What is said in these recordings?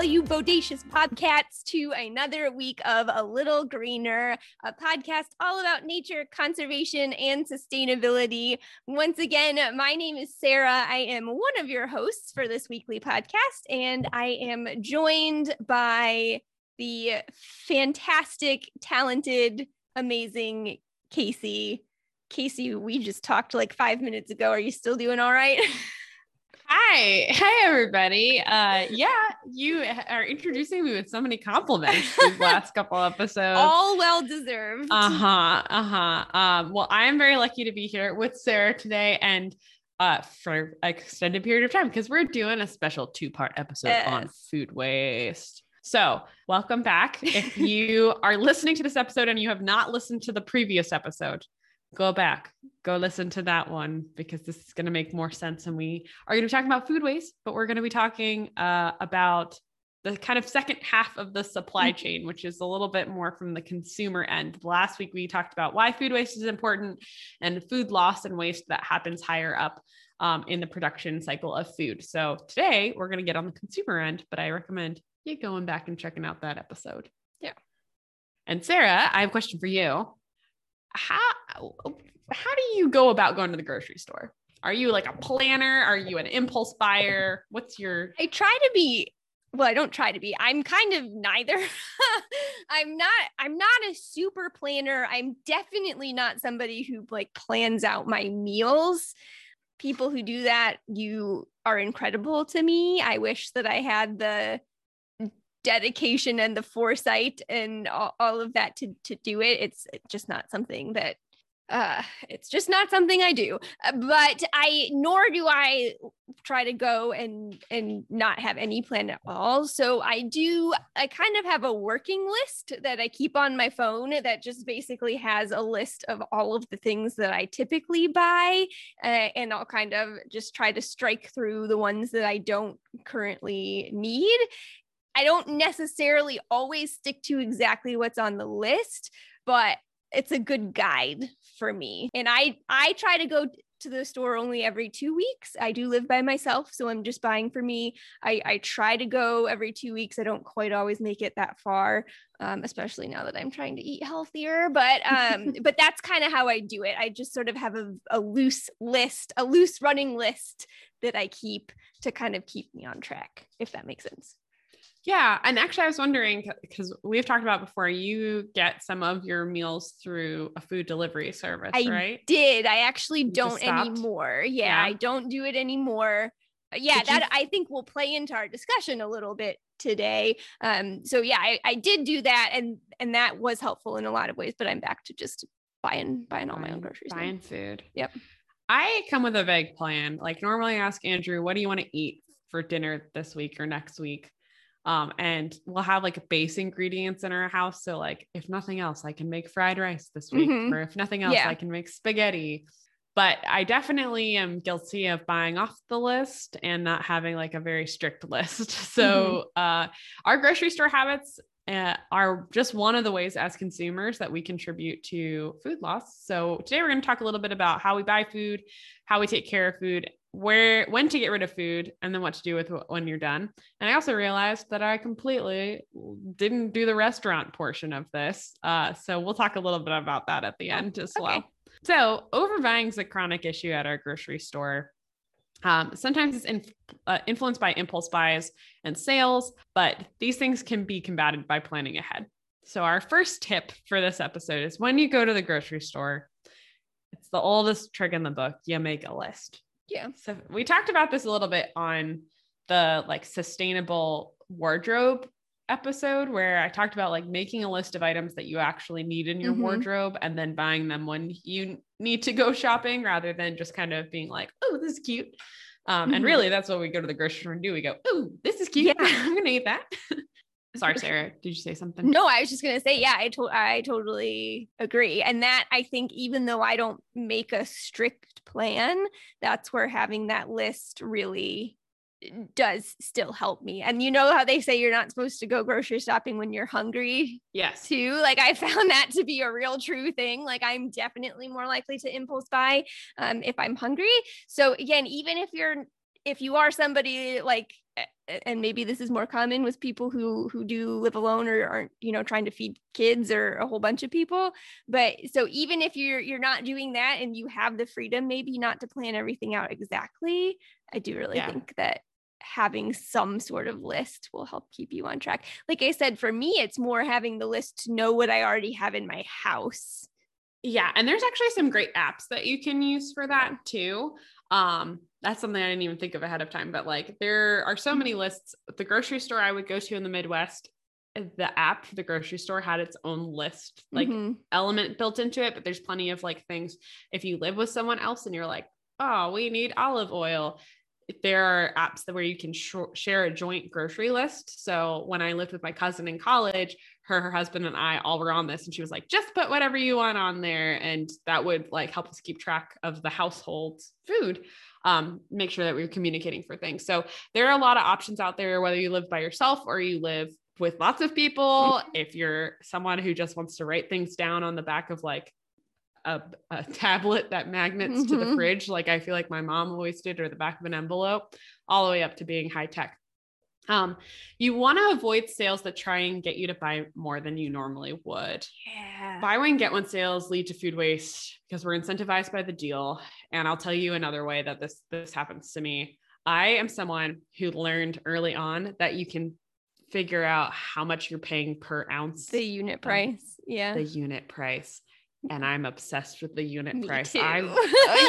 All you bodacious podcasts to another week of A Little Greener, a podcast all about nature, conservation, and sustainability. Once again, my name is Sara. I am one of your hosts for this weekly podcast, and I am joined by the fantastic, talented, amazing Casey. Casey, we just talked like five minutes ago. Are you still doing all right? Hi. Hi, everybody. Uh, yeah, you are introducing me with so many compliments these last couple episodes. All well deserved. Uh huh. Uh huh. Um, well, I am very lucky to be here with Sara today and uh, for an extended period of time because we're doing a special two part episode yes. on food waste. So, welcome back. If you are listening to this episode and you have not listened to the previous episode, go back, go listen to that one because this is going to make more sense. And we are going to be talking about food waste, but we're going to be talking uh, about the kind of second half of the supply mm-hmm. chain, which is a little bit more from the consumer end. Last week, we talked about why food waste is important and food loss and waste that happens higher up um, in the production cycle of food. So today, we're going to get on the consumer end, but I recommend you going back and checking out that episode. Yeah. And Sara, I have a question for you how how do you go about going to the grocery store? Are you like a planner? Are you an impulse buyer? What's your I try to be well, I don't try to be. I'm kind of neither. I'm not I'm not a super planner. I'm definitely not somebody who like plans out my meals. People who do that, you are incredible to me. I wish that I had the dedication and the foresight and all, all of that to to do it it's just not something that uh, it's just not something I do. Uh, but I nor do I try to go and and not have any plan at all. So I do. I kind of have a working list that I keep on my phone that just basically has a list of all of the things that I typically buy, uh, and I'll kind of just try to strike through the ones that I don't currently need. I don't necessarily always stick to exactly what's on the list, but it's a good guide for me. And I I try to go to the store only every two weeks. I do live by myself, so I'm just buying for me. I, I try to go every two weeks. I don't quite always make it that far, um, especially now that I'm trying to eat healthier. But um, but that's kind of how I do it. I just sort of have a, a loose list, a loose running list that I keep to kind of keep me on track, if that makes sense. Yeah. And actually, I was wondering because we've talked about before, you get some of your meals through a food delivery service, I right? did. I actually you don't anymore. Yeah, yeah, I don't do it anymore. Uh, yeah, did that you... I think will play into our discussion a little bit today. Um, so yeah, I, I did do that and and that was helpful in a lot of ways, but I'm back to just buying buying all my own groceries. Buying now. food. Yep. I come with a vague plan. Like normally I ask Andrew, what do you want to eat for dinner this week or next week? Um, and we'll have like base ingredients in our house. So, like, if nothing else, I can make fried rice this week, mm-hmm. or if nothing else, yeah. I can make spaghetti. But I definitely am guilty of buying off the list and not having like a very strict list. So, mm-hmm. uh, our grocery store habits uh, are just one of the ways as consumers that we contribute to food loss. So, today we're going to talk a little bit about how we buy food, how we take care of food, where when to get rid of food and then what to do with when you're done. And I also realized that I completely didn't do the restaurant portion of this. Uh, so we'll talk a little bit about that at the end as okay. well. So overbuying is a chronic issue at our grocery store. Um, sometimes it's in, uh, influenced by impulse buys and sales, but these things can be combated by planning ahead. So our first tip for this episode is when you go to the grocery store, it's the oldest trick in the book. You make a list yeah. So we talked about this a little bit on the like sustainable wardrobe episode where I talked about like making a list of items that you actually need in your mm-hmm. wardrobe and then buying them when you need to go shopping rather than just kind of being like, oh, this is cute. Um, mm-hmm. And really, that's what we go to the grocery store and do. We go, oh, this is cute. Yeah. I'm going to eat that. Sorry, Sara. Did you say something? No, I was just gonna say, yeah, I to- I totally agree. And that I think even though I don't make a strict plan, that's where having that list really eh, does still help me. And you know how they say you're not supposed to go grocery shopping when you're hungry? Yes. Too. Like I found that to be a real true thing. Like I'm definitely more likely to impulse buy um, if I'm hungry. So again, even if you're if you are somebody like and maybe this is more common with people who who do live alone or aren't you know trying to feed kids or a whole bunch of people. But so even if you're you're not doing that and you have the freedom maybe not to plan everything out exactly i do really yeah. think that having some sort of list will help keep you on track. Like i said for me it's more having the list to know what i already have in my house. Yeah and there's actually some great apps that you can use for that too. Um that's something I didn't even think of ahead of time, but like there are so many lists. The grocery store I would go to in the Midwest, eh, the app for the grocery store had its own list, like mm-hmm. element built into it, but there's plenty of like things. If you live with someone else and you're like, oh, we need olive oil, there are apps that where you can sh- share a joint grocery list. So when I lived with my cousin in college, her, her husband, and I all were on this, and she was like, "Just put whatever you want on there," and that would like help us keep track of the household food um, make sure that we're communicating for things. So there are a lot of options out there, whether you live by yourself or you live with lots of people. If you're someone who just wants to write things down on the back of like a, a tablet that magnets mm-hmm. to the mm-hmm. fridge, like I feel like my mom always did, or the back of an envelope, all the way up to being high tech. Um, you want to avoid sales that try and get you to buy more than you normally would. Yeah. Buy one, get one sales lead to food waste because we're incentivized by the deal. And I'll tell you another way that this this happens to me. I am someone who learned early on that you can figure out how much you're paying per ounce. The unit price. Yeah. The unit price and I'm obsessed with the unit Me price. Too. I uh,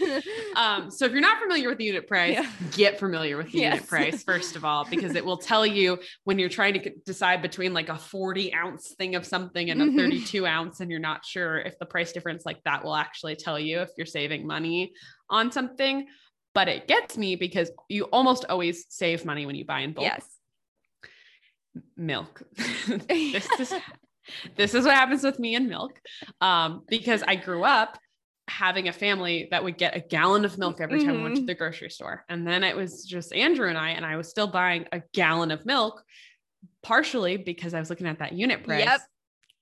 yeah. um, so if you're not familiar with the unit price, yeah. get familiar with the yes. unit price first of all, because it will tell you when you're trying to decide between like a 40 ounce thing of something and a mm-hmm. 32 ounce, and you're not sure if the price difference like that will actually tell you if you're saving money on something. But it gets me because you almost always save money when you buy in bulk. Yes milk. this, this this is what happens with me and milk um, because I grew up having a family that would get a gallon of milk every time mm-hmm. we went to mm-hmm. the grocery store. And then it was just Andrew and I, and I was still buying a gallon of milk, partially because I was looking at that unit price. Yep.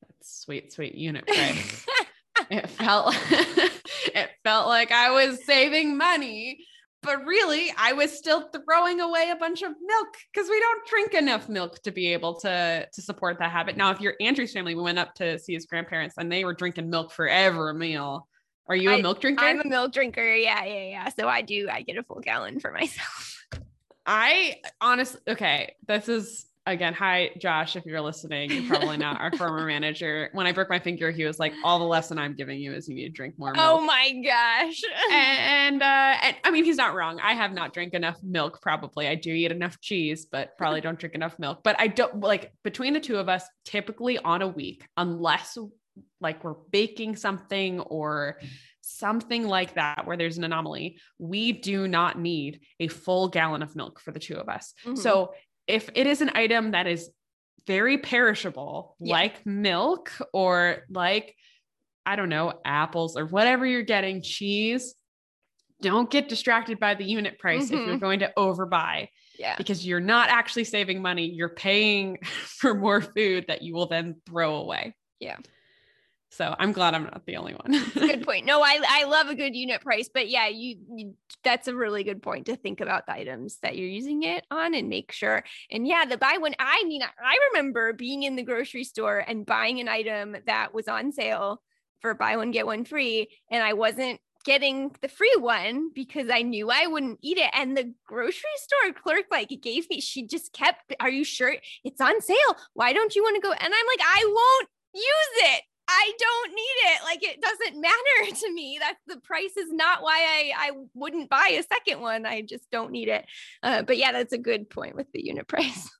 That sweet, sweet unit price. it felt it felt like I was saving money but really i was still throwing away a bunch of milk because we don't drink enough milk to be able to to support that habit. Now if you're andrew's family we went up to see his grandparents and they were drinking milk for every meal are you a milk drinker? I'm a milk drinker. Yeah yeah yeah. So i do i get a full gallon for myself. I honestly okay this is again, hi Josh, if you're listening, you're probably not our former manager. When I broke my finger, he was like, "All the lesson I'm giving you is you need to drink more milk." Oh my gosh! and, uh, and I mean, he's not wrong. I have not drank enough milk. Probably, I do eat enough cheese, but probably don't drink enough milk. But I don't like between the two of us, typically on a week, unless like we're baking something or something like that where there's an anomaly we do not need a full gallon of milk for the two of us mm-hmm. so if it is an item that is very perishable, yeah. like milk or like, I don't know, apples or whatever you're getting, cheese, don't get distracted by the unit price mm-hmm. if you're mm-hmm. going to overbuy. Yeah. Because you're not actually saving money. You're paying for more food that you will then throw away. Yeah. So I'm glad I'm not the only one. good point. No, I I love a good unit price, but yeah, you, you, that's a really good point to think about the items that you're using it on and make sure. And yeah, the buy one. I mean, I remember being in the grocery store and buying an item that was on sale for buy one get one free, and I wasn't getting the free one because I knew I wouldn't eat it. And the grocery store clerk like gave me, she just kept, Are you sure it's on sale? Why don't you want to go? And I'm like, I won't use it. I don't need it. Like it doesn't matter to me. That's the price is not why I I wouldn't buy a second one. I just don't need it. Uh, but yeah, that's a good point with the unit price.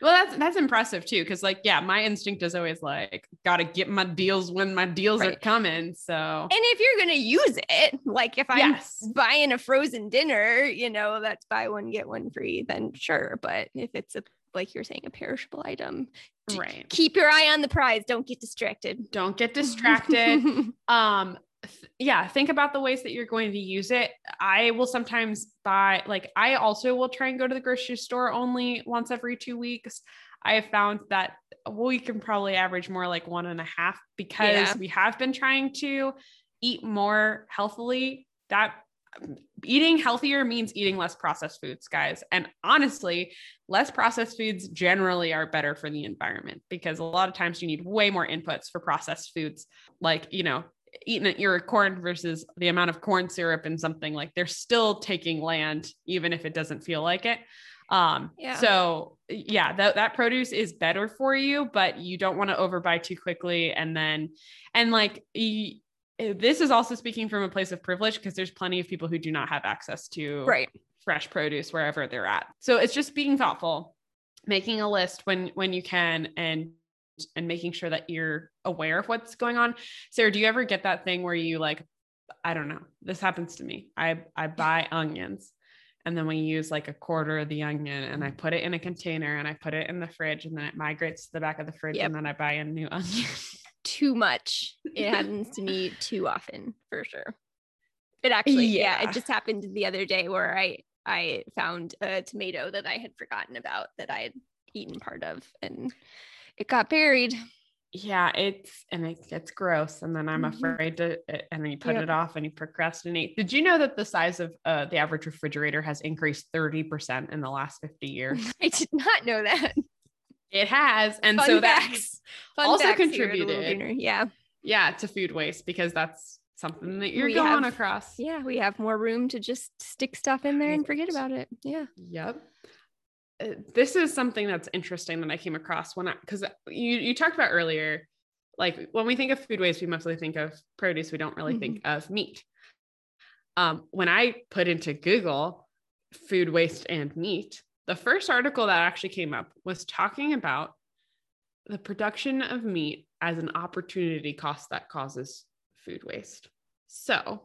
Well, that's that's impressive too, because like yeah, my instinct is always like gotta get my deals when my deals right. are coming. So and if you're gonna use it, like if I'm yes. buying a frozen dinner, you know that's buy one get one free, then sure. But if it's a like you're saying, a perishable item. Right. Keep your eye on the prize. Don't get distracted. Don't get distracted. um, th- yeah, think about the ways that you're going to use it. I will sometimes buy, like, I also will try and go to the grocery store only once every two weeks. I have found that we can probably average more like one and a half because yeah. we have been trying to eat more healthily. That eating healthier means eating less processed foods, guys. And honestly, less processed foods generally are better for the environment because a lot of times you need way more inputs for processed foods, like, you know, eating an ear of corn versus the amount of corn syrup in something like they're still taking land, even if it doesn't feel like it. Um, yeah. so yeah, that, that produce is better for you, but you don't want to overbuy too quickly. And then, and like, Eh, this is also speaking from a place of privilege because there's plenty of people who do not have access to right fresh produce wherever they're at. So it's just being thoughtful, making a list when when you can and and making sure that you're aware of what's going on. Sara, do you ever get that thing where you like I don't know. This happens to me. I I buy onions and then we use like a quarter of the onion and I put it in a container and I put it in the fridge and then it migrates to the back of the fridge yep. and then I buy a new onion. Too much. It happens to me too often for sure. It actually, yeah. yeah, it just happened the other day where I I found a tomato that I had forgotten about that I had eaten part of and it got buried. Yeah, it's and it gets gross, and then I'm mm-hmm. afraid to, eh, and then you put yep. it off and you procrastinate. Did you know that the size of uh, the average refrigerator has increased 30% in the last 50 years? I did not know that. It has. And Fun so facts. that's also contributed. Yeah. Yeah, to food waste because that's something that you're we going have, across. Yeah, we have more room to just stick stuff in there and forget about it. Yeah. Yep. Uh, this is something that's interesting that I came across when I because you you talked about earlier, like when we think of food waste, we mostly think of produce. We don't really mm-hmm. think of meat. Um, when I put into Google food waste and meat, the first article that actually came up was talking about the production of meat as an opportunity cost that causes food waste. So,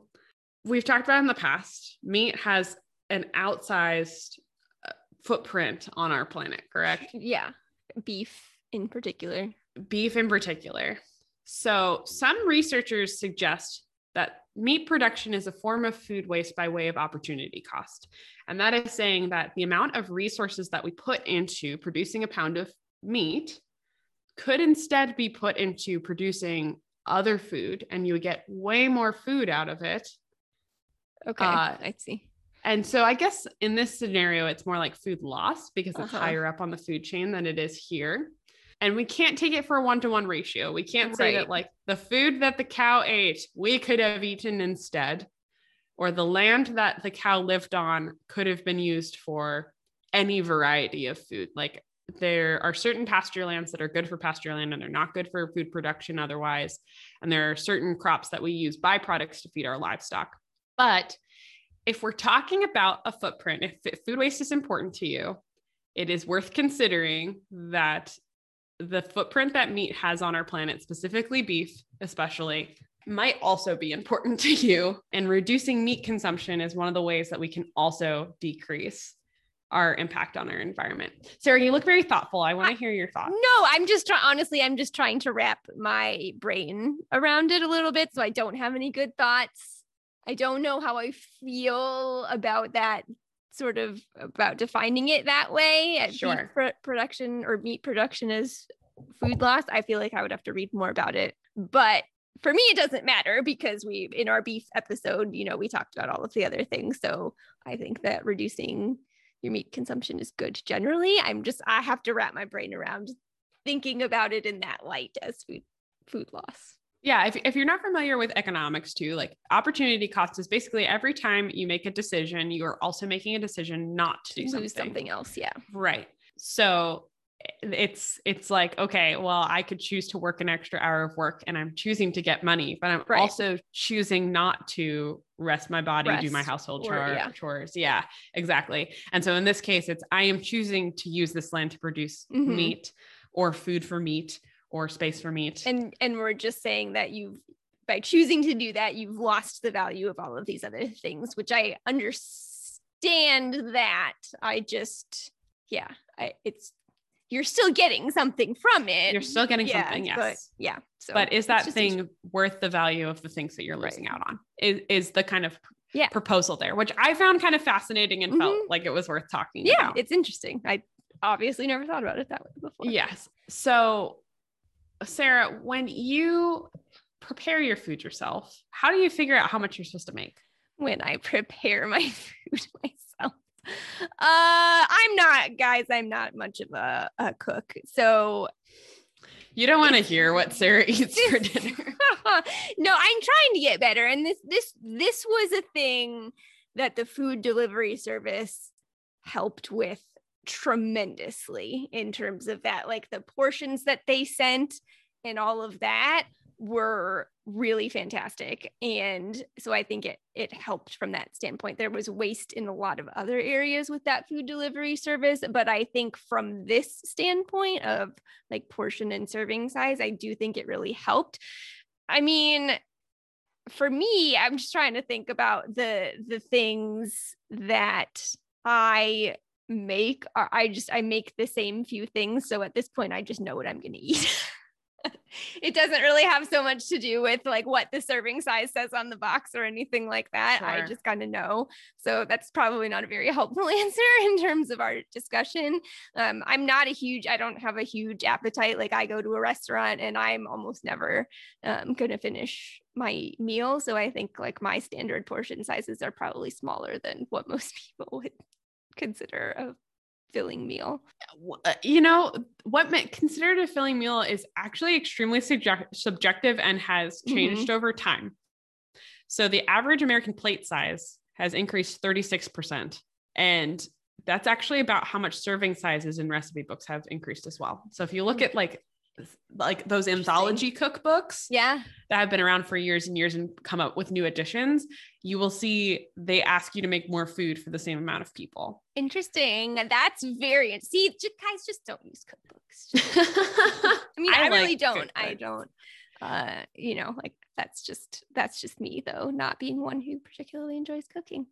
we've talked about in the past, meat has an outsized uh, footprint on our planet, correct? Yeah. Beef in particular. Beef in particular. So, some researchers suggest that meat production is a form of food waste by way of opportunity cost. And that is saying that the amount of resources that we put into producing a pound of meat could instead be put into producing other food and you would get way more food out of it. Okay, uh, I see. And so I guess in this scenario, it's more like food loss because it's uh-huh. higher up on the food chain than it is here. And we can't take it for a one to one ratio. We can't say right. that like the food that the cow ate, we could have eaten instead, or the land that the cow lived on could have been used for any variety of food. Like there are certain pasture lands that are good for pasture land and they're not good for food production otherwise. And there are certain crops that we use byproducts to feed our livestock. But if we're talking about a footprint, if food waste is important to you, it is worth considering that the footprint that meat has on our planet, specifically beef, especially, might also be important to you. And reducing meat consumption is one of the ways that we can also decrease our impact on our environment. Sara, you look very thoughtful. I want to hear your thoughts. No, I'm just trying, honestly, I'm just trying to wrap my brain around it a little bit. So I don't have any good thoughts. I don't know how I feel about that sort of about defining it that way sure. Pr- production or meat production as food loss i feel like i would have to read more about it. But for me it doesn't matter because we in our beef episode you know we talked about all of the other things. So i think that reducing your meat consumption is good generally. I'm just i have to wrap my brain around thinking about it in that light as food food loss yeah, if, if you're not familiar with economics too, like opportunity cost is basically every time you make a decision, you are also making a decision not to do something. something else. Yeah. Right. So it's it's like okay well i could choose to work an extra hour of work and i'm choosing to get money but i'm right. also choosing not to rest my body rest. do my household or, yeah. chores yeah exactly and so in this case it's i am choosing to use this land to produce mm-hmm. meat or food for meat or space for meat. And and we're just saying that you've by choosing to do that, you've lost the value of all of these other things, which I understand that. I just yeah, I it's you're still getting something from it. You're still getting yeah, something, yes. But yeah. So but is that thing worth the value of the things that you're losing right. out on? Is is the kind of yeah. proposal there, which I found kind of fascinating and mm-hmm. felt like it was worth talking yeah, about. it's interesting. I obviously never thought about it that way before. Yes. So Sara, when you prepare your food yourself, how do you figure out how much you're supposed to make? when I prepare my food myself. Uh, I'm not, guys, I'm not much of a, a cook. So you don't want to hear what Sara eats for dinner. no, I'm trying to get better. And this this this was a thing that the food delivery service helped with tremendously in terms of that. Like the portions that they sent and all of that were really fantastic and so i think it it helped from that standpoint there was waste in a lot of other areas with that food delivery service but i think from this standpoint of like portion and serving size i do think it really helped i mean for me i'm just trying to think about the the things that i make i just i make the same few things so at this point i just know what i'm going to eat it doesn't really have so much to do with like what the serving size says on the box or anything like that. Sure. I just kind of know. So that's probably not a very helpful answer in terms of our discussion. Um, I'm not a huge, I don't have a huge appetite. Like I go to a restaurant and I'm almost never um, going to finish my meal. So I think like my standard portion sizes are probably smaller than what most people would consider a filling meal? Uh, you know, what considered a filling meal is actually extremely subject- subjective and has changed mm-hmm. over time. So the average American plate size has increased 36%. And that's actually about how much serving sizes in recipe books have increased as well. So if you look mm. at like like those anthology cookbooks yeah that have been around for years and years and come up with new additions you will see they ask you to make more food for the same amount of people interesting that's very see guys just don't use cookbooks i mean i, I like really don't cookbooks. i don't uh you know like that's just that's just me though not being one who particularly enjoys cooking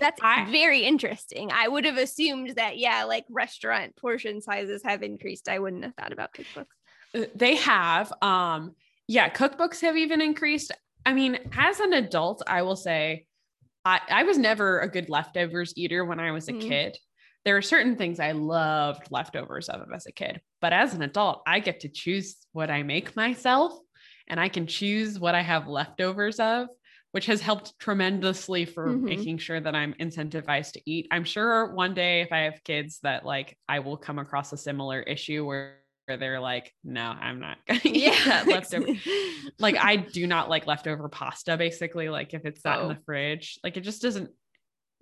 that's I, very interesting. I would have assumed that, yeah, like restaurant portion sizes have increased. I wouldn't have thought about cookbooks. They have. Um, yeah, cookbooks have even increased. I mean, as an adult, I will say I, I was never a good leftovers eater when I was a mm kid. There are certain things I loved leftovers of as a kid, but as an adult, I get to choose what I make myself and I can choose what I have leftovers of, which has helped tremendously for mm-hmm. making sure that I'm incentivized to eat. I'm sure one day if I have kids that like I will come across a similar issue where where they're like, no, I'm not gonna eat yeah. that leftover. like I do not like leftover pasta, basically. Like if it's that oh. in the fridge, like it just doesn't,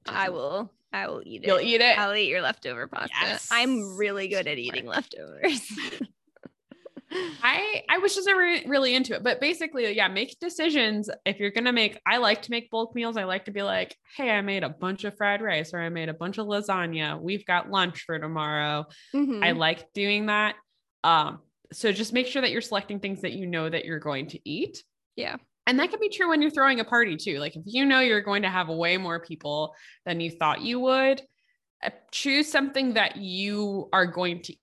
doesn't. I will. I will eat it. You'll eat it. I'll eat your leftover pasta. Yes. I'm really good at eating leftovers. I I was just never really into it, but basically, yeah, make decisions. If you're gonna make, I like to make bulk meals. I like to be like, hey, I made a bunch of fried rice or I made a bunch of lasagna. We've got lunch for tomorrow. Mm-hmm. I like doing that. Um, so just make sure that you're selecting things that you know that you're going to eat. Yeah. And that can be true when you're throwing a party too. Like if you know you're going to have way more people than you thought you would, uh, choose something that you are going to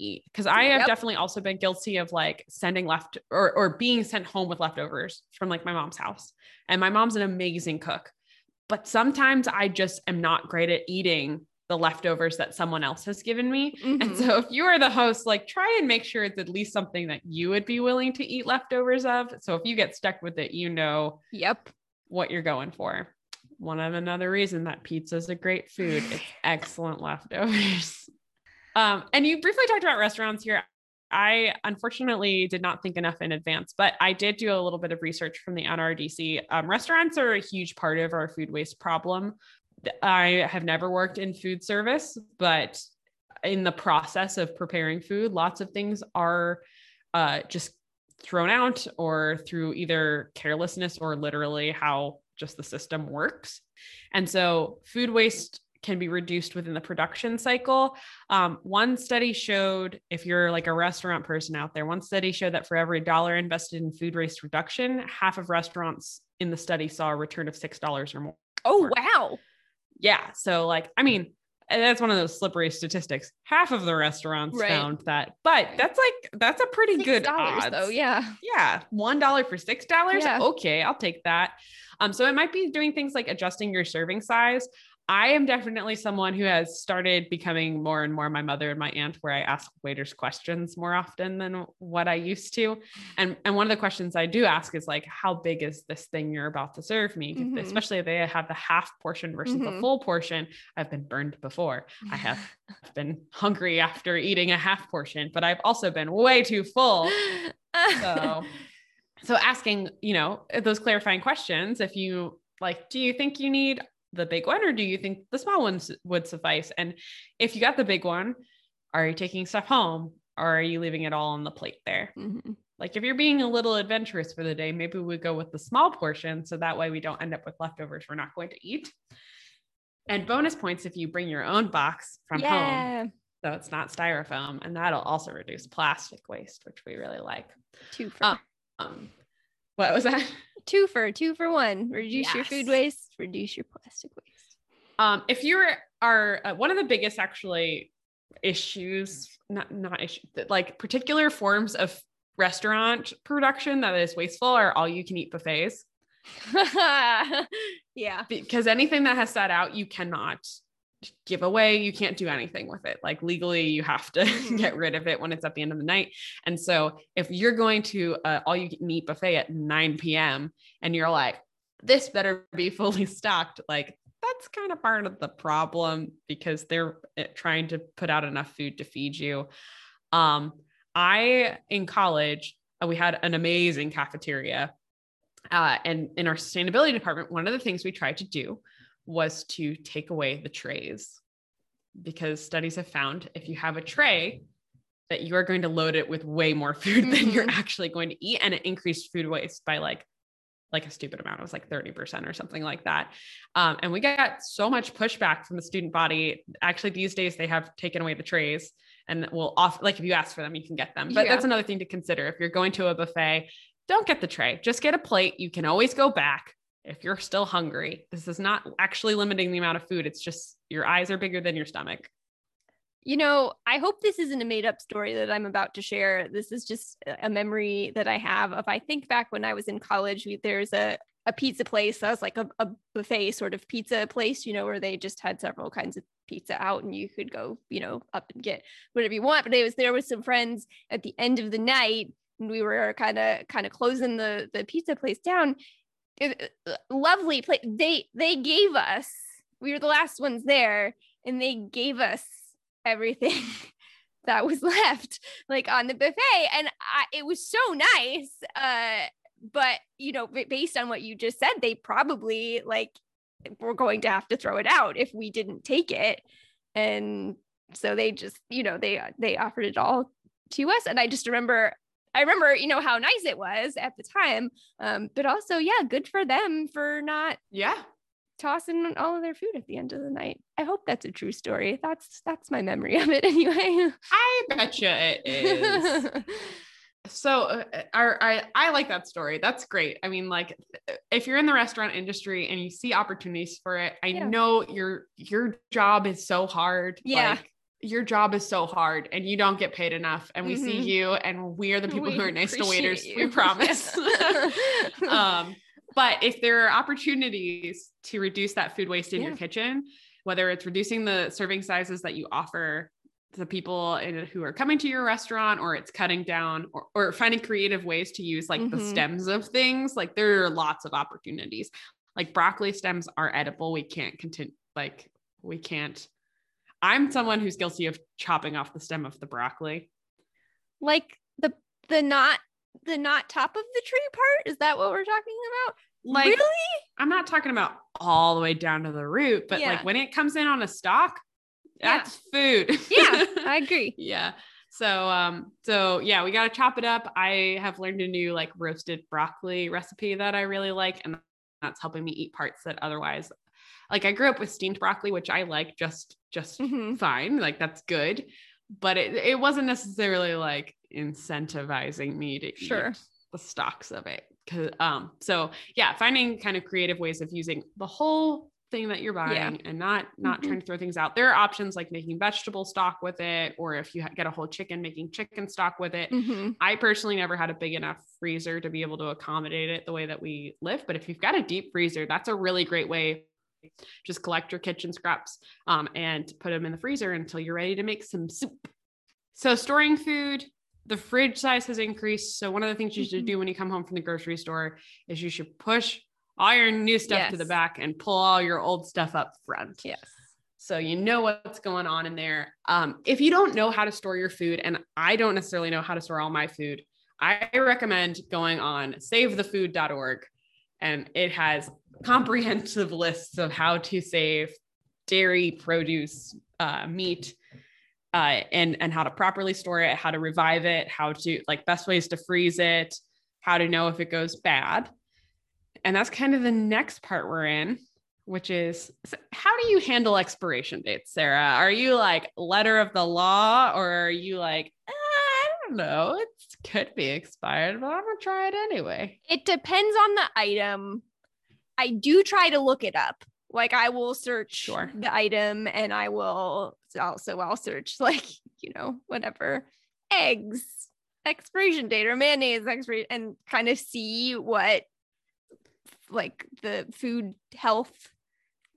eat. Cause I have yep. definitely also been guilty of like sending left or, or being sent home with leftovers from like my mom's house. And my mom's an amazing cook. But sometimes I just am not great at eating the leftovers that someone else has given me. Mm-hmm. And so if you are the host, like try and make sure it's at least something that you would be willing to eat leftovers of. So if you get stuck with it, you know yep what you're going for. One of another reason that pizza is a great food. It's excellent leftovers. Um, and you briefly talked about restaurants here. I unfortunately did not think enough in advance, but I did do a little bit of research from the NRDC. Um, restaurants are a huge part of our food waste problem. I have never worked in food service, but in the process of preparing food, lots of things are uh, just thrown out or through either carelessness or literally how just the system works. And so food waste can be reduced within the production cycle. Um, one study showed, if you're like a restaurant person out there, one study showed that for every dollar invested in food waste reduction, half of restaurants in the study saw a return of $6 or more. Oh, yeah. So like, I mean, that's one of those slippery statistics. Half of the restaurants right. found that, but that's like that's a pretty good odds. though. Yeah, yeah, one dollar for six dollars. Yeah. Okay, I'll take that. Um, so it might be doing things like adjusting your serving size. I am definitely someone who has started becoming more and more my mother and my aunt, where I ask waiters questions more often than what I used to. And and one of the questions I do ask is like, how big is this thing you're about to serve me? Mm-hmm. Especially if they have the half portion versus mm-hmm. the full portion. I've been burned before. I have been hungry after eating a half portion, but I've also been way too full. So so asking, you know, those clarifying questions, if you like, do you think you need the big one or do you think the small ones would suffice? And if you got the big one, are you taking stuff home or are you leaving it all on the plate there? Mm-hmm. Like if you're being a little adventurous for the day, maybe we go with the small portion so that way we don't end up with leftovers we're not going to eat. And bonus points if you bring your own box from yeah. home. So it's not styrofoam and that'll also reduce plastic waste, which we really like. Two for um, um what was that? Two for two for one. Reduce yes. your food waste, reduce your plastic waste. Um, if you are uh, one of the biggest actually issues, not not issues, like particular forms of restaurant production that is wasteful are all you can eat buffets. yeah. Because anything that has sat out, you cannot give away. You can't do anything with it. Like legally, you have to mm-hmm. get rid of it when it's at the end of the night. And so, if you're going to uh, all you can eat buffet at 9 p.m. and you're like, this better be fully stocked, like that's kind of part of the problem because they're eh, trying to put out enough food to feed you. Um, I in college, uh, we had an amazing cafeteria. Uh, and in our sustainability department, one of the things we tried to do was to take away the trays because studies have found if you have a tray that you are going to load it with way more food mm-hmm. than you're mm-hmm. actually going to eat and it increased food waste by like like a stupid amount. It was like 30% or something like that. Um, and we got so much pushback from the student body. Actually, these days they have taken away the trays and will off like if you ask for them, you can get them. But yeah. that's another thing to consider. If you're going to a buffet, don't get the tray. Just get a plate. You can always go back if you're still hungry, this is not actually limiting the amount of food. It's just your eyes are bigger than your stomach. You know, I hope this isn't a made up story that I'm about to share. This is just a memory that I have of I think back when I was in college, we, there's a, a pizza place that was like a, a buffet sort of pizza place, you know, where they just had several kinds of pizza out and you could go, you know, up and get whatever you want. But I was there with some friends at the end of the night and we were kind of kind of closing the the pizza place down lovely place. They they gave us. We were the last ones there, and they gave us everything that was left, like on the buffet, and I, it was so nice. Uh, but you know, based on what you just said, they probably like were going to have to throw it out if we didn't take it, and so they just, you know, they they offered it all to us, and I just remember I remember, you know, how nice it was at the time. Um, but also, yeah, good for them for not yeah tossing all of their food at the end of the night. I hope that's a true story. That's that's my memory of it anyway. I bet you it is. so uh, I I like that story. That's great. I mean, like if you're in the restaurant industry and you see opportunities for it, I yeah. know your your job is so hard. Yeah. Like, your job is so hard and you don't get paid enough and we mm-hmm. see you and we are the people we who are nice to waiters you. we promise um, but if there are opportunities to reduce that food waste in yeah. your kitchen whether it's reducing the serving sizes that you offer to people in, who are coming to your restaurant or it's cutting down or, or finding creative ways to use like mm-hmm. the stems of things like there are lots of opportunities like broccoli stems are edible we can't continue like we can't I'm someone who's guilty of chopping off the stem of the broccoli. Like the the not the not top of the tree part? Is that what we're talking about? Like really? I'm not talking about all the way down to the root, but yeah. like when it comes in on a stalk, that's yeah. food. yeah, I agree. yeah. So um so yeah, we got to chop it up. I have learned a new like roasted broccoli recipe that I really like and that's helping me eat parts that otherwise like I grew up with steamed broccoli, which I like just just mm-hmm. fine. Like that's good. But it, it wasn't necessarily like incentivizing me to sure. eat the stalks of it. Cause um, so yeah, finding kind of creative ways of using the whole thing that you're buying yeah. and not not mm-hmm. trying to throw things out. There are options like making vegetable stock with it, or if you get a whole chicken, making chicken stock with it. Mm-hmm. I personally never had a big enough freezer to be able to accommodate it the way that we live. But if you've got a deep freezer, that's a really great way just collect your kitchen scraps um, and put them in the freezer until you're ready to make some soup. So storing food, the fridge size has increased. So one of the things you should do when you come home from the grocery store is you should push all your new stuff to the back and pull all your old stuff up front. Yes. So you know what's going on in there. Um, if you don't know how to store your food, and I don't necessarily know how to store all my food, I recommend going on savethefood.org and it has comprehensive lists of how to save dairy, produce, uh, meat, uh, and and how to properly store it, how to revive it, how to like best ways to freeze it, how to know if it goes bad. And that's kind of the next part we're in, which is how do you handle expiration dates, Sara? Are you like letter of the law, or are you like "Ah, I don't know, it could be expired, but I'm gonna try it anyway? It depends on the item. I do try to look it up. Like I will search Sure. the item and I will also I'll search like, you know, whatever eggs expiration date or mayonnaise expiration and kind of see what like the food health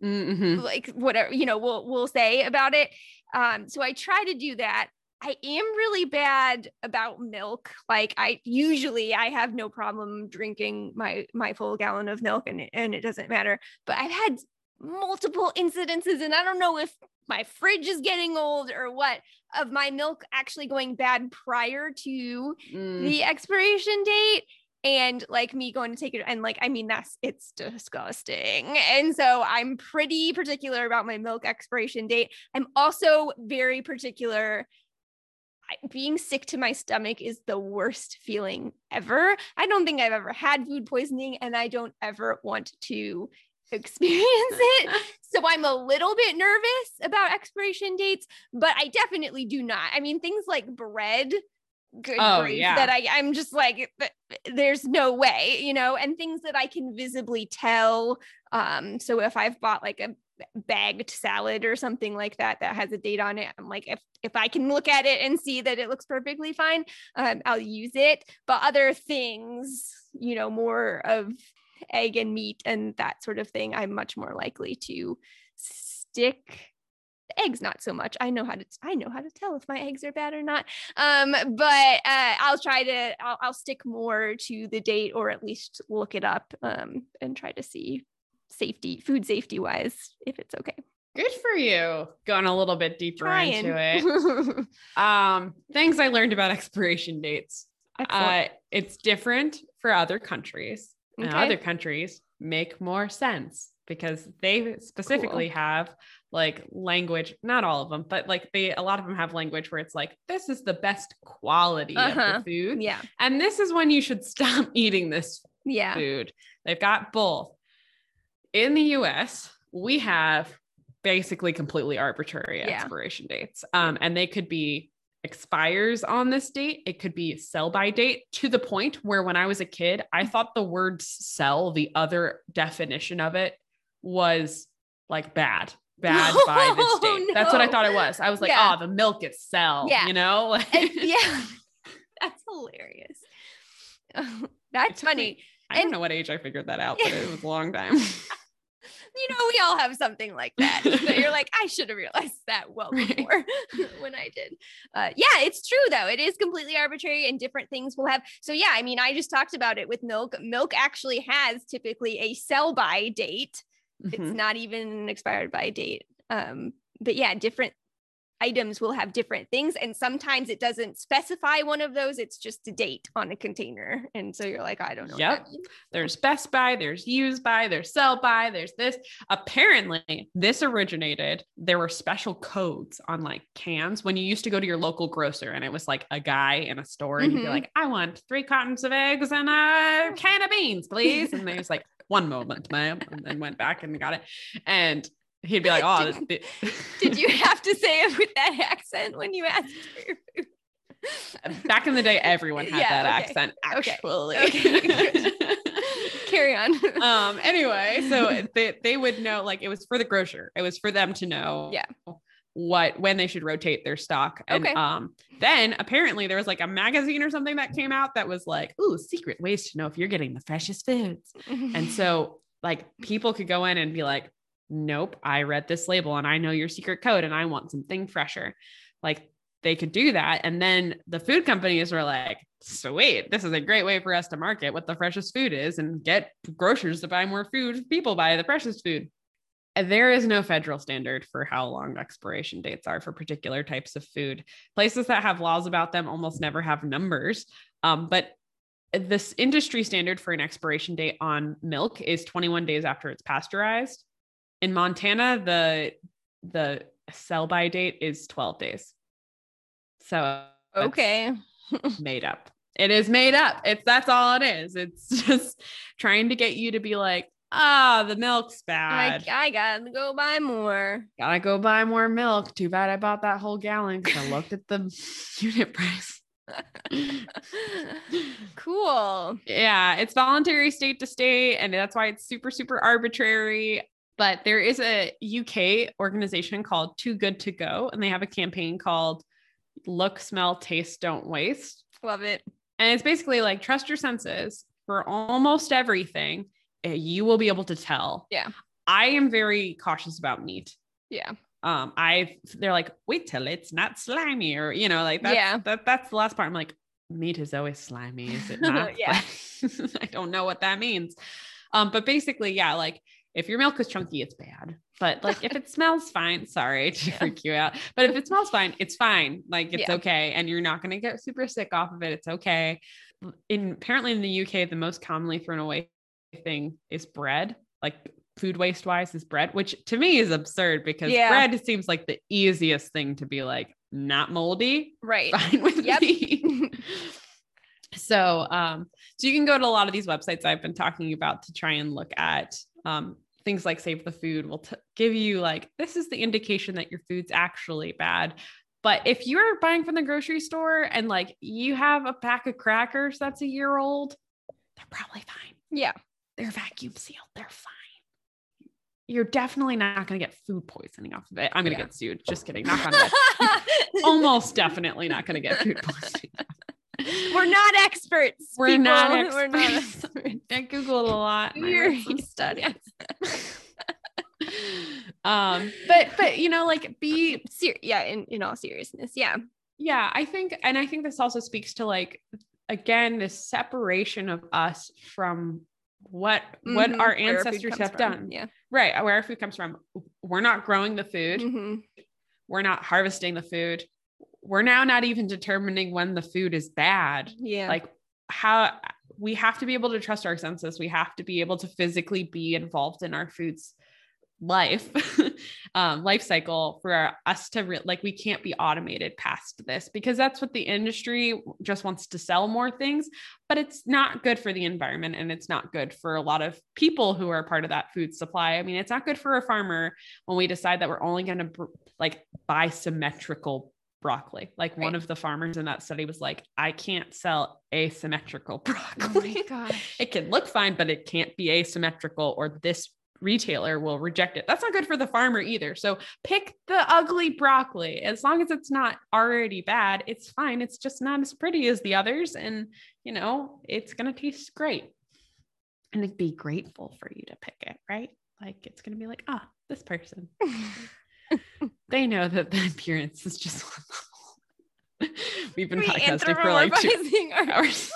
Mhm. like whatever you know we'll we'll say about it um so i try to do that i am really bad about milk. Like i usually i have no problem drinking my my full gallon of milk and it, and it doesn't matter. But i've had multiple incidences and i don't know if my fridge is getting old or what of my milk actually going bad prior to Mm. the expiration date and like me going to take it and like i mean that's it's disgusting. And so i'm pretty particular about my milk expiration date. I'm also very particular being sick to my stomach is the worst feeling ever i don't think i've ever had food poisoning and i don't ever want to experience it so i'm a little bit nervous about expiration dates but i definitely do not i mean things like bread good Oh, grief yeah. that I I'm just like there's no way, you know, and things that I can visibly tell. Um, so if I've bought like a bagged salad or something like that that has a date on it, I'm like if if I can look at it and see that it looks perfectly fine, um, I'll use it. But other things, you know, more of egg and meat and that sort of thing, I'm much more likely to stick eggs not so much. I know how to i know how to tell if my eggs are bad or not. Um but uh i'll try to I'll, I'll stick more to the date or at least look it up um and try to see safety food safety wise if it's okay Good for you. Going a little bit deeper trying into it. Um, things I learned about expiration dates. Uh, it's different for other countries. And other countries make more sense because they specifically have like language, not all of them, but like they a lot of them have language where it's like, this is the best quality Uh-huh. of the food. yeah And this is when you should stop eating this yeah food. They've got both. In the US, we have basically completely arbitrary Yeah. expiration dates. Um, and they could be expires on this date, it could be sell by date to the point where when I was a kid, I thought the word sell, the other definition of it, was like bad. Bad by this No, date. That's what I thought it was. I was like, Yeah. oh, the milk is sell, Yeah. you know? And- yeah that's hilarious that's took me- funny I don't know what age I figured that out, but it was a long time. You know, we all have something like that. you're like, I should have realized that well Right. before when I did. Uh, yeah, it's true though. It is completely arbitrary, and different things will have. So yeah, I mean, I just talked about it with milk. Milk actually has typically a sell by date. It's Mhm. not even an expired by date. Um, but yeah, different items will have different things, and sometimes it doesn't specify one of those. It's just a date on a container, and so you're like, I don't know. Yep. There's Best By, there's Used By, there's Sell By, there's this. Apparently, this originated. There were special codes on like cans when you used to go to your local grocer and it was like a guy in a store and you'd be mm-hmm. like, I want three cartons of eggs and a can of beans, please. And they was like, one moment, ma'am, and then went back and got it. And he'd be like, Oh, Did- Did you have to say it with that accent when you asked for your food? back in the day, everyone had Yeah, that okay. accent, Okay. actually. Okay, Carry on. um anyway so they, they would know like it was for the grocer it was for them to know Yeah. what when they should rotate their stock and Okay. um then apparently there was like a magazine or something that came out that was like ooh secret ways to know if you're getting the freshest foods and so like people could go in and be like nope, I read this label and I know your secret code and I want something fresher. Like they could do that. And then the food companies were like, sweet, this is a great way for us to market what the freshest food is and get grocers to buy more food. People buy the freshest food. There is no federal standard for how long expiration dates are for particular types of food. Places that have laws about them almost never have numbers. Um, but this industry standard for an expiration date on milk is 21 days after it's pasteurized. In Montana, the the sell by date is 12 days. So okay. made up. It is made up. It's that's all it is. It's just trying to get you to be like, ah, the milk's bad. I, I gotta go buy more. Gotta go buy more milk. Too bad I bought that whole gallon because I looked at the unit price. cool. Yeah, it's voluntary state to state, and that's why it's super, super arbitrary. But there is a UK organization called Too Good to Go, and they have a campaign called Look, Smell, Taste, Don't Waste. Love it. And it's basically like trust your senses for almost everything. You will be able to tell. Yeah. I am very cautious about meat. Yeah um i they're like wait till it's not slimy or you know like that's, yeah that, that's the last part i'm like meat is always slimy is it not yeah i don't know what that means um but basically yeah like if your milk is chunky it's bad but like if it smells fine sorry to yeah. freak you out but if it smells fine it's fine like it's yeah. okay and you're not going to get super sick off of it it's okay in apparently in the uk the most commonly thrown away thing is bread like food waste wise is bread, which to me is absurd because yeah. bread seems like the easiest thing to be like not moldy. Right. Fine with yep. me. so um so you can go to a lot of these websites I've been talking about to try and look at um things like save the food will t- give you like this is the indication that your food's actually bad but if you're buying from the grocery store and like you have a pack of crackers that's a year old they're probably fine yeah they're vacuum sealed they're fine you're definitely not going to get food poisoning off of it. I'm going to yeah. get sued. Just kidding. Knock on wood. Almost definitely not going to get food poisoning. We're not experts. We're people. not experts. We're not experts. I googled a lot. You're studies. um, but but you know, like be ser- yeah. In in all seriousness, yeah, yeah. I think, and I think this also speaks to like again this separation of us from what mm-hmm. what our ancestors have from. done. Yeah. Right. Where our food comes from. We're not growing the food. Mm-hmm. We're not harvesting the food. We're now not even determining when the food is bad. Yeah. Like how we have to be able to trust our senses. We have to be able to physically be involved in our foods life um, life cycle for us to re- like we can't be automated past this because that's what the industry just wants to sell more things but it's not good for the environment and it's not good for a lot of people who are part of that food supply i mean it's not good for a farmer when we decide that we're only going to like buy symmetrical broccoli. Like right. one of the farmers in that study was like, I can't sell asymmetrical broccoli. Oh it can look fine, but it can't be asymmetrical, or this retailer will reject it. That's not good for the farmer either. So pick the ugly broccoli. As long as it's not already bad, it's fine. It's just not as pretty as the others. And, you know, it's going to taste great. And it'd be grateful for you to pick it, right? Like it's going to be like, ah, oh, this person. they know that the appearance is just We've been we podcasting for like two our, hours.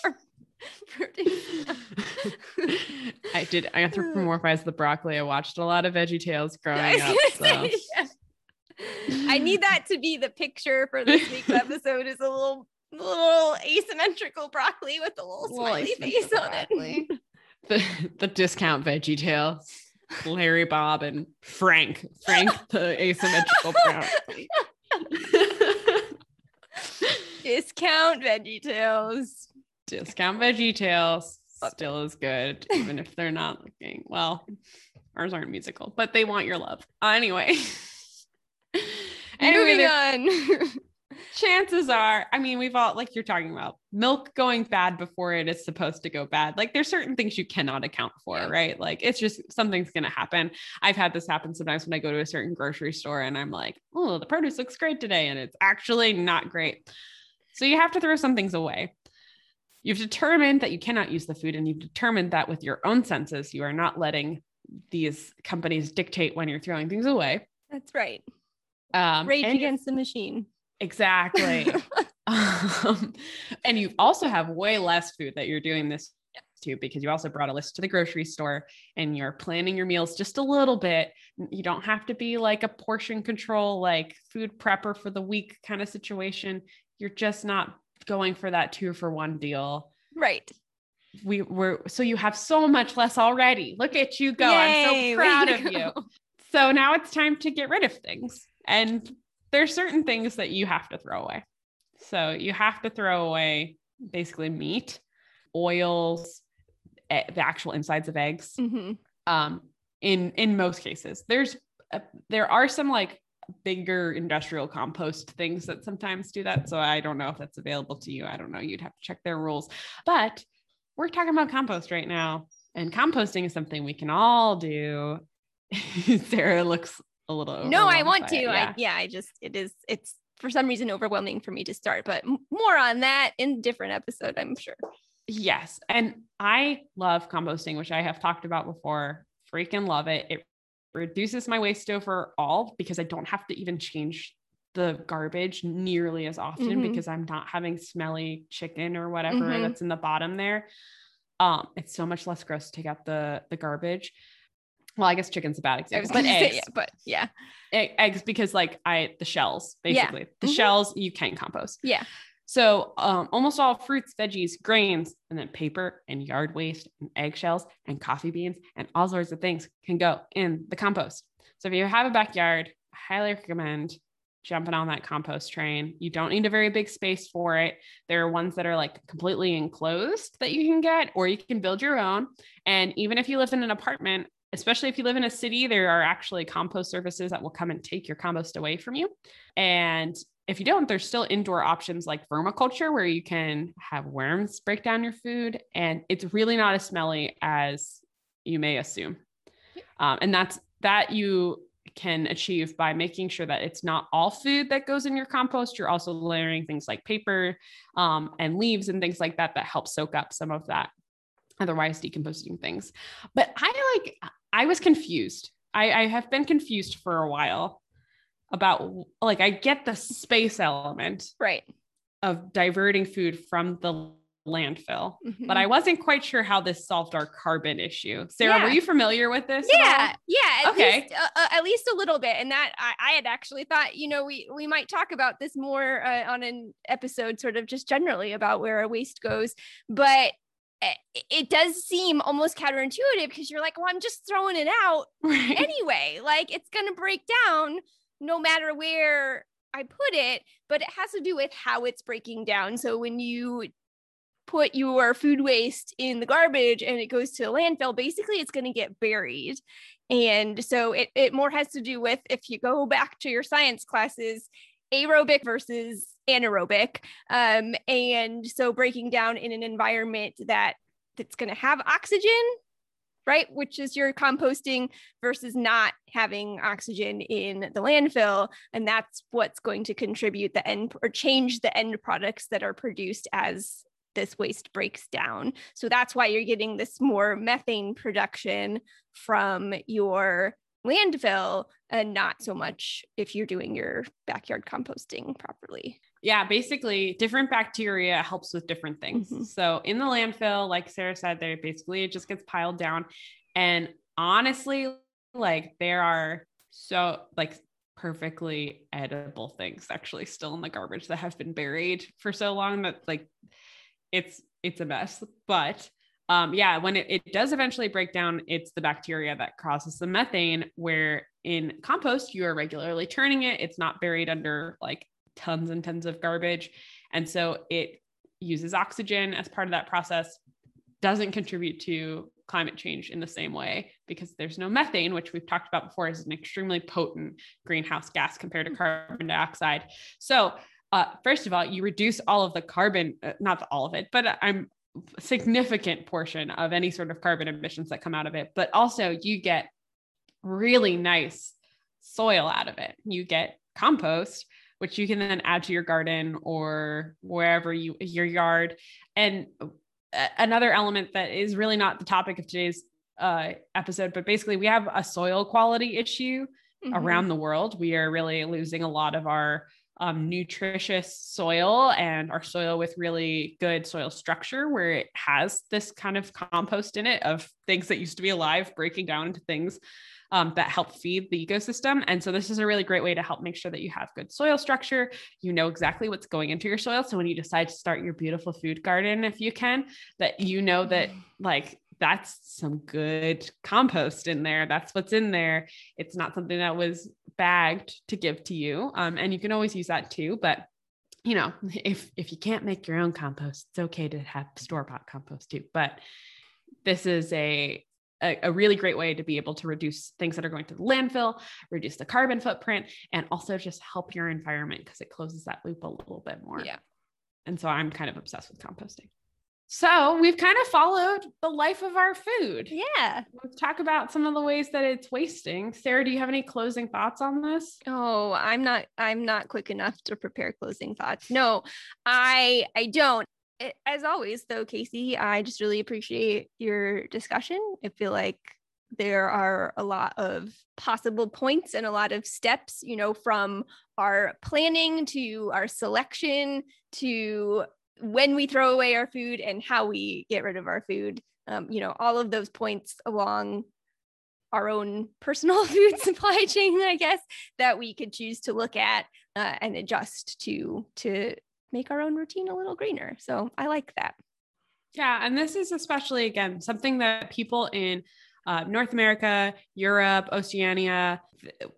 I did anthropomorphize the broccoli. I watched a lot of Veggie Tales growing up. So. yeah. I need that to be the picture for this week's episode is a little little asymmetrical broccoli with a little smiley face on it. The the discount Veggie Tales. Larry Bob and Frank. Frank the asymmetrical broccoli. Discount Veggie Tales discount veggie tales still is good even if they're not looking well ours aren't musical but they want your love. Uh, anyway anyway on chances are i mean we've all like you're talking about milk going bad before it is supposed to go bad like there's certain things you cannot account for yeah. right like it's just something's going to happen i've had this happen sometimes when i go to a certain grocery store and i'm like oh the produce looks great today and it's actually not great so you have to throw some things away You've determined that you cannot use the food, and you've determined that with your own senses, you are not letting these companies dictate when you're throwing things away. That's right. Um, Rage against the machine. Exactly. um, and you also have way less food that you're doing this to because you also brought a list to the grocery store and you're planning your meals just a little bit. You don't have to be like a portion control, like food prepper for the week kind of situation. You're just not going for that two for one deal. Right. We were so you have so much less already. Look at you go. I'm so proud of you. So now it's time to get rid of things. And there's certain things that you have to throw away. So you have to throw away basically meat, oils, the actual insides of eggs. hmm Um, in in most cases, there's uh, there are some like bigger industrial compost things that sometimes do that. So I don't know if that's available to you. I don't know. You'd have to check their rules. But we're talking about compost right now, and composting is something we can all do. Sara looks a little. No, I want to. it. I yeah, I just it is it's for some reason overwhelming for me to start, but more on that in different episode, I'm sure. Yes. And I love composting, which I have talked about before. Freaking love it. It reduces my waste overall because I don't have to even change the garbage nearly as often Mhm. because I'm not having smelly chicken or whatever Mhm. that's in the bottom there. Um, it's so much less gross to take out the the garbage. Well, I guess chicken's a bad example, but to say, eggs, yeah, but yeah, eggs because like I the shells Yeah. basically the Mhm. shells you can compost. Yeah. So um, almost all fruits, veggies, grains, and then paper and yard waste and eggshells and coffee beans and all sorts of things can go in the compost. So if you have a backyard, I highly recommend jumping on that compost train. You don't need a very big space for it. There are ones that are like completely enclosed that you can get, or you can build your own. And even if you live in an apartment, especially if you live in a city, there are actually compost services that will come and take your compost away from you. And if you don't, there's still indoor options like vermiculture where you can have worms break down your food. And it's really not as smelly as you may assume. Um, and that's that you can achieve by making sure that it's not all food that goes in your compost. You're also layering things like paper um, and leaves and things like that that help soak up some of that otherwise decomposing things. But I like, I was confused. I, I have been confused for a while about like, I get the space element right. of diverting food from the landfill, Mhm. but I wasn't quite sure how this solved our carbon issue. Sara, were you familiar with this? yeah yeah at Okay. least, uh, uh, at least a little bit and that I, I had actually thought you know we we might talk about this more uh, on an episode sort of just generally about where our waste goes but Eh, it, it does seem almost counterintuitive because you're like well i'm just throwing it out Right. anyway like it's going to break down no matter where i put it but it has to do with how it's breaking down so when you put your food waste in the garbage and it goes to the landfill, basically it's going to get buried. And so it, it more has to do with if you go back to your science classes, aerobic versus anaerobic. Um, and so breaking down in an environment that that's going to have oxygen, right? Which is your composting versus not having oxygen in the landfill. And that's what's going to contribute the end or change the end products that are produced as this waste breaks down. So that's why you're getting this more methane production from your landfill and not so much if you're doing your backyard composting properly. yeah, basically different bacteria helps with different things. Mhm. So in the landfill, like Sara said, there basically it just gets piled down. And honestly, like there are so like perfectly edible things actually still in the garbage that have been buried for so long that like it's it's a mess. But um yeah, when it, it does eventually break down, it's the bacteria that causes the methane where in compost you are regularly turning it. It's not buried under like tons and tons of garbage. And so it uses oxygen as part of that process, doesn't contribute to climate change in the same way because there's no methane, which we've talked about before is an extremely potent greenhouse gas compared to carbon dioxide. So, uh, first of all, you reduce all of the carbon, uh, not all of it, but I'm significant portion of any sort of carbon emissions that come out of it. But also, you get really nice soil out of it. You get compost, which you can then add to your garden or wherever you your yard. And another element that is really not the topic of today's uh, episode, but basically, we have a soil quality issue mm-hmm. around the world. We are really losing a lot of our um, nutritious soil and our soil with really good soil structure where it has this kind of compost in it of things that used to be alive breaking down into things um, that help feed the ecosystem. And so this is a really great way to help make sure that you have good soil structure. You know exactly what's going into your soil. So when you decide to start your beautiful food garden, if you can, that you know that like that's some good compost in there. That's what's in there. It's not something that was bagged to give to you. Um, and you can always use that too. But you know, if if you can't make your own compost, it's okay to have store bought compost too. But this is a, a a really great way to be able to reduce things that are going to the landfill, reduce the carbon footprint, and also just help your environment because it closes that loop a little bit more. Yeah. And so I'm kind of obsessed with composting. So we've kind of followed the life of our food. Yeah. Let's talk about some of the ways that it's wasting. Sara, do you have any closing thoughts on this? Oh, I'm not I'm not quick enough to prepare closing thoughts. No, I I don't. It, as always though, Casey, I just really appreciate your discussion. I feel like there are a lot of possible points and a lot of steps, you know, from our planning to our selection to when we throw away our food and how we get rid of our food. Um, you know, all of those points along our own personal food supply chain, I guess, that we could choose to look at uh, and adjust to to make our own routine a little greener. So I like that. Yeah, and this is especially again something that people in uh, North America, Europe, Oceania,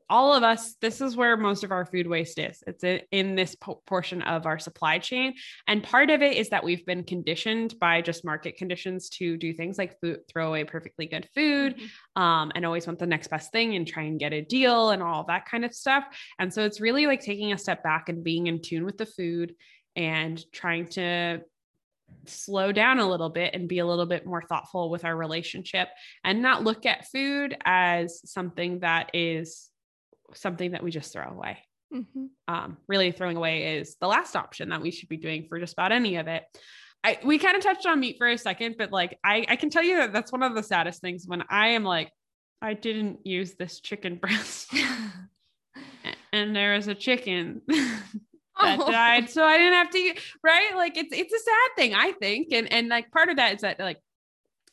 all of us, this is where most of our food waste is. It's in this po- portion of our supply chain. And part of it is that we've been conditioned by just market conditions to do things like food, throw away perfectly good food mm-hmm. um, and always want the next best thing and try and get a deal and all that kind of stuff. And so it's really like taking a step back and being in tune with the food and trying to slow down a little bit and be a little bit more thoughtful with our relationship and not look at food as something that is something that we just throw away. Mm-hmm. Um, really, throwing away is the last option that we should be doing for just about any of it. I, we kind of touched on meat for a second, but like I, I can tell you that that's one of the saddest things when I am like, I didn't use this chicken breast, and there is a chicken that oh. died. So i didn't have to right? Like it's it's a sad thing i think. And and like part of that is that like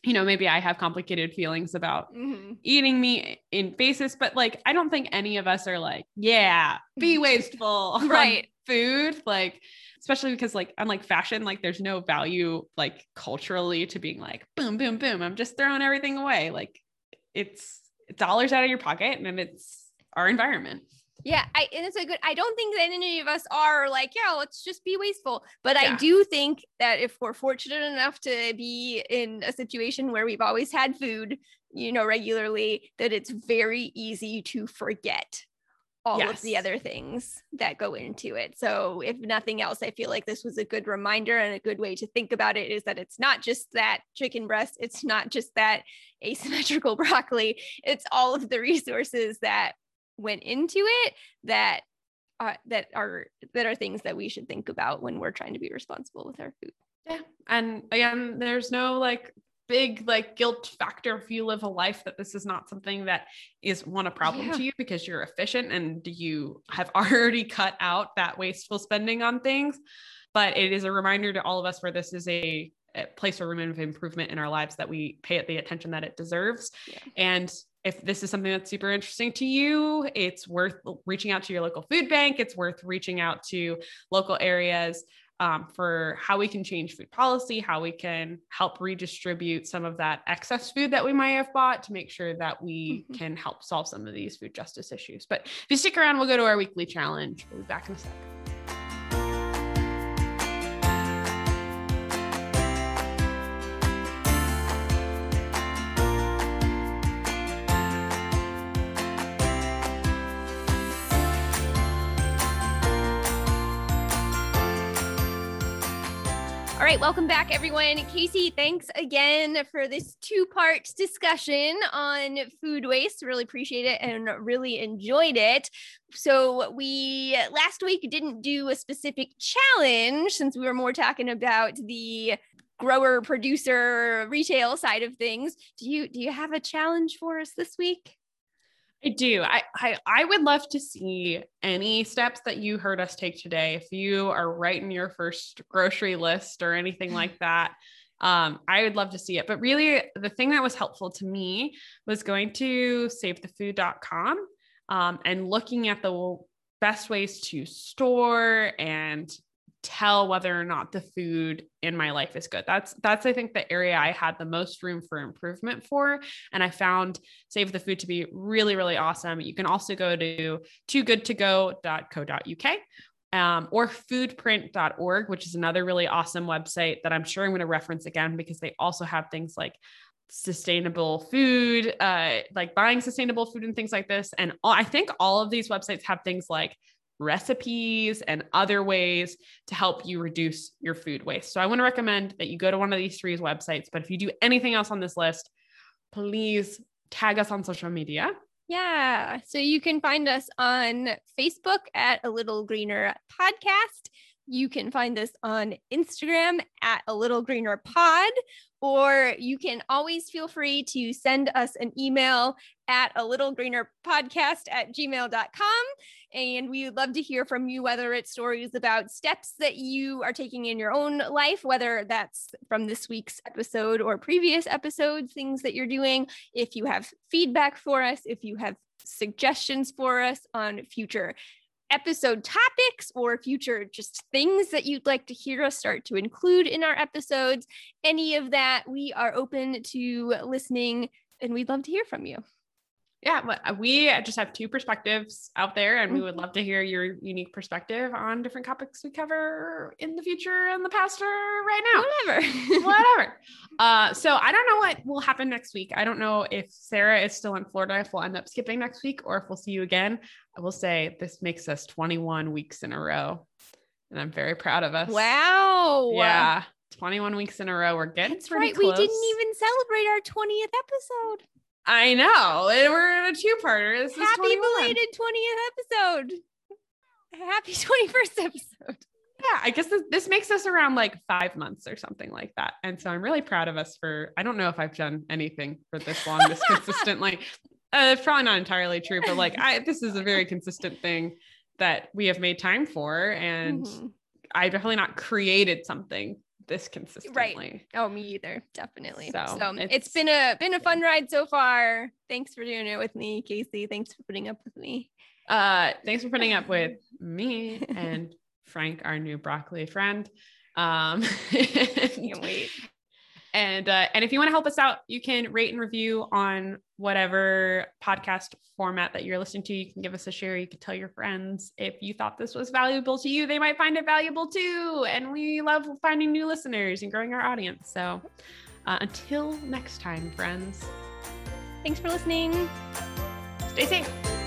you know maybe i have complicated feelings about mm-hmm. eating meat in basis but like i don't think any of us are like yeah be wasteful right. food. Like especially because like unlike fashion like there's no value like culturally to being like boom boom boom i'm just throwing everything away. Like it's dollars out of your pocket and it's our environment yeah, I and it's a good. I don't think that any of us are like, yeah, let's just be wasteful. But yeah. I do think that if we're fortunate enough to be in a situation where we've always had food, you know, regularly, that it's very easy to forget all yes. of the other things that go into it. So, if nothing else, I feel like this was a good reminder and a good way to think about it is that it's not just that chicken breast, it's not just that asymmetrical broccoli, it's all of the resources that went into it that uh, that are that are things that we should think about when we're trying to be responsible with our food. Yeah. And again, there's no like big like guilt factor if you live a life that this is not something that is one a problem yeah. to you because you're efficient and you have already cut out that wasteful spending on things. But it is a reminder to all of us where this is a, place for room of improvement in our lives that we pay it the attention that it deserves. Yeah. And if this is something that's super interesting to you, it's worth reaching out to your local food bank. It's worth reaching out to local areas um, for how we can change food policy, how we can help redistribute some of that excess food that we might have bought to make sure that we mm-hmm. can help solve some of these food justice issues. But if you stick around, we'll go to our weekly challenge. We'll be back in a second. Right, welcome back, everyone. Casey, thanks again for this two part discussion on food waste. Really appreciate it and really enjoyed it. So, we last week didn't do a specific challenge since we were more talking about the grower producer retail side of things do you do you have a challenge for us this week I do. I, I I would love to see any steps that you heard us take today. If you are writing your first grocery list or anything like that, um, I would love to see it. But really, the thing that was helpful to me was going to savethefood.com um, and looking at the best ways to store and tell whether or not the food in my life is good. That's that's I think the area I had the most room for improvement for and I found Save the Food to be really really awesome. You can also go to toogoodtogo.co.uk um, or foodprint.org, which is another really awesome website that I'm sure I'm going to reference again because they also have things like sustainable food, uh, like buying sustainable food and things like this. And I think all of these websites have things like recipes and other ways to help you reduce your food waste. So I want to recommend that you go to one of these three websites. But if you do anything else on this list, please tag us on social media. Yeah. So you can find us on Facebook at A Little Greener Podcast. You can find us on Instagram at A Little Greener Pod, or you can always feel free to send us an email at a little greener podcast at gmail.com. And we would love to hear from you, whether it's stories about steps that you are taking in your own life, whether that's from this week's episode or previous episodes, things that you're doing. If you have feedback for us, if you have suggestions for us on future episode topics or future just things that you'd like to hear us start to include in our episodes, any of that, we are open to listening and we'd love to hear from you yeah, uh, we just have two perspectives out there, and we would mm-hmm. love to hear your unique perspective on different topics we cover in the future and the past or right now. Whatever. Whatever. Uh, so I don't know what will happen next week. I don't know if Sara is still in Florida, if we'll end up skipping next week, or if we'll see you again. I will say this makes us 21 weeks in a row, and I'm very proud of us. Wow. Yeah. 21 weeks in a row. We're getting That's pretty right. Close. We didn't even celebrate our 20th episode. I know. And we're in a two-parter. This Happy belated 20th episode. Happy 21st episode. Yeah, I guess this, this makes us around like five months or something like that. And so I'm really proud of us for, I don't know if I've done anything for this long, this consistently. Uh, it's probably not entirely true, but like I, this is a very consistent thing that we have made time for. And mm-hmm. I definitely not created something this consistently. Right. Oh, me either. Definitely. So, so it's, it's been a been a fun ride so far. Thanks for doing it with me, Casey. Thanks for putting up with me. Uh, thanks for putting up with me and Frank, our new broccoli friend. Um, can't wait. And uh, and if you want to help us out, you can rate and review on whatever podcast format that you're listening to. You can give us a share. You can tell your friends if you thought this was valuable to you, they might find it valuable too. And we love finding new listeners and growing our audience. So uh, until next time, friends. Thanks for listening. Stay safe.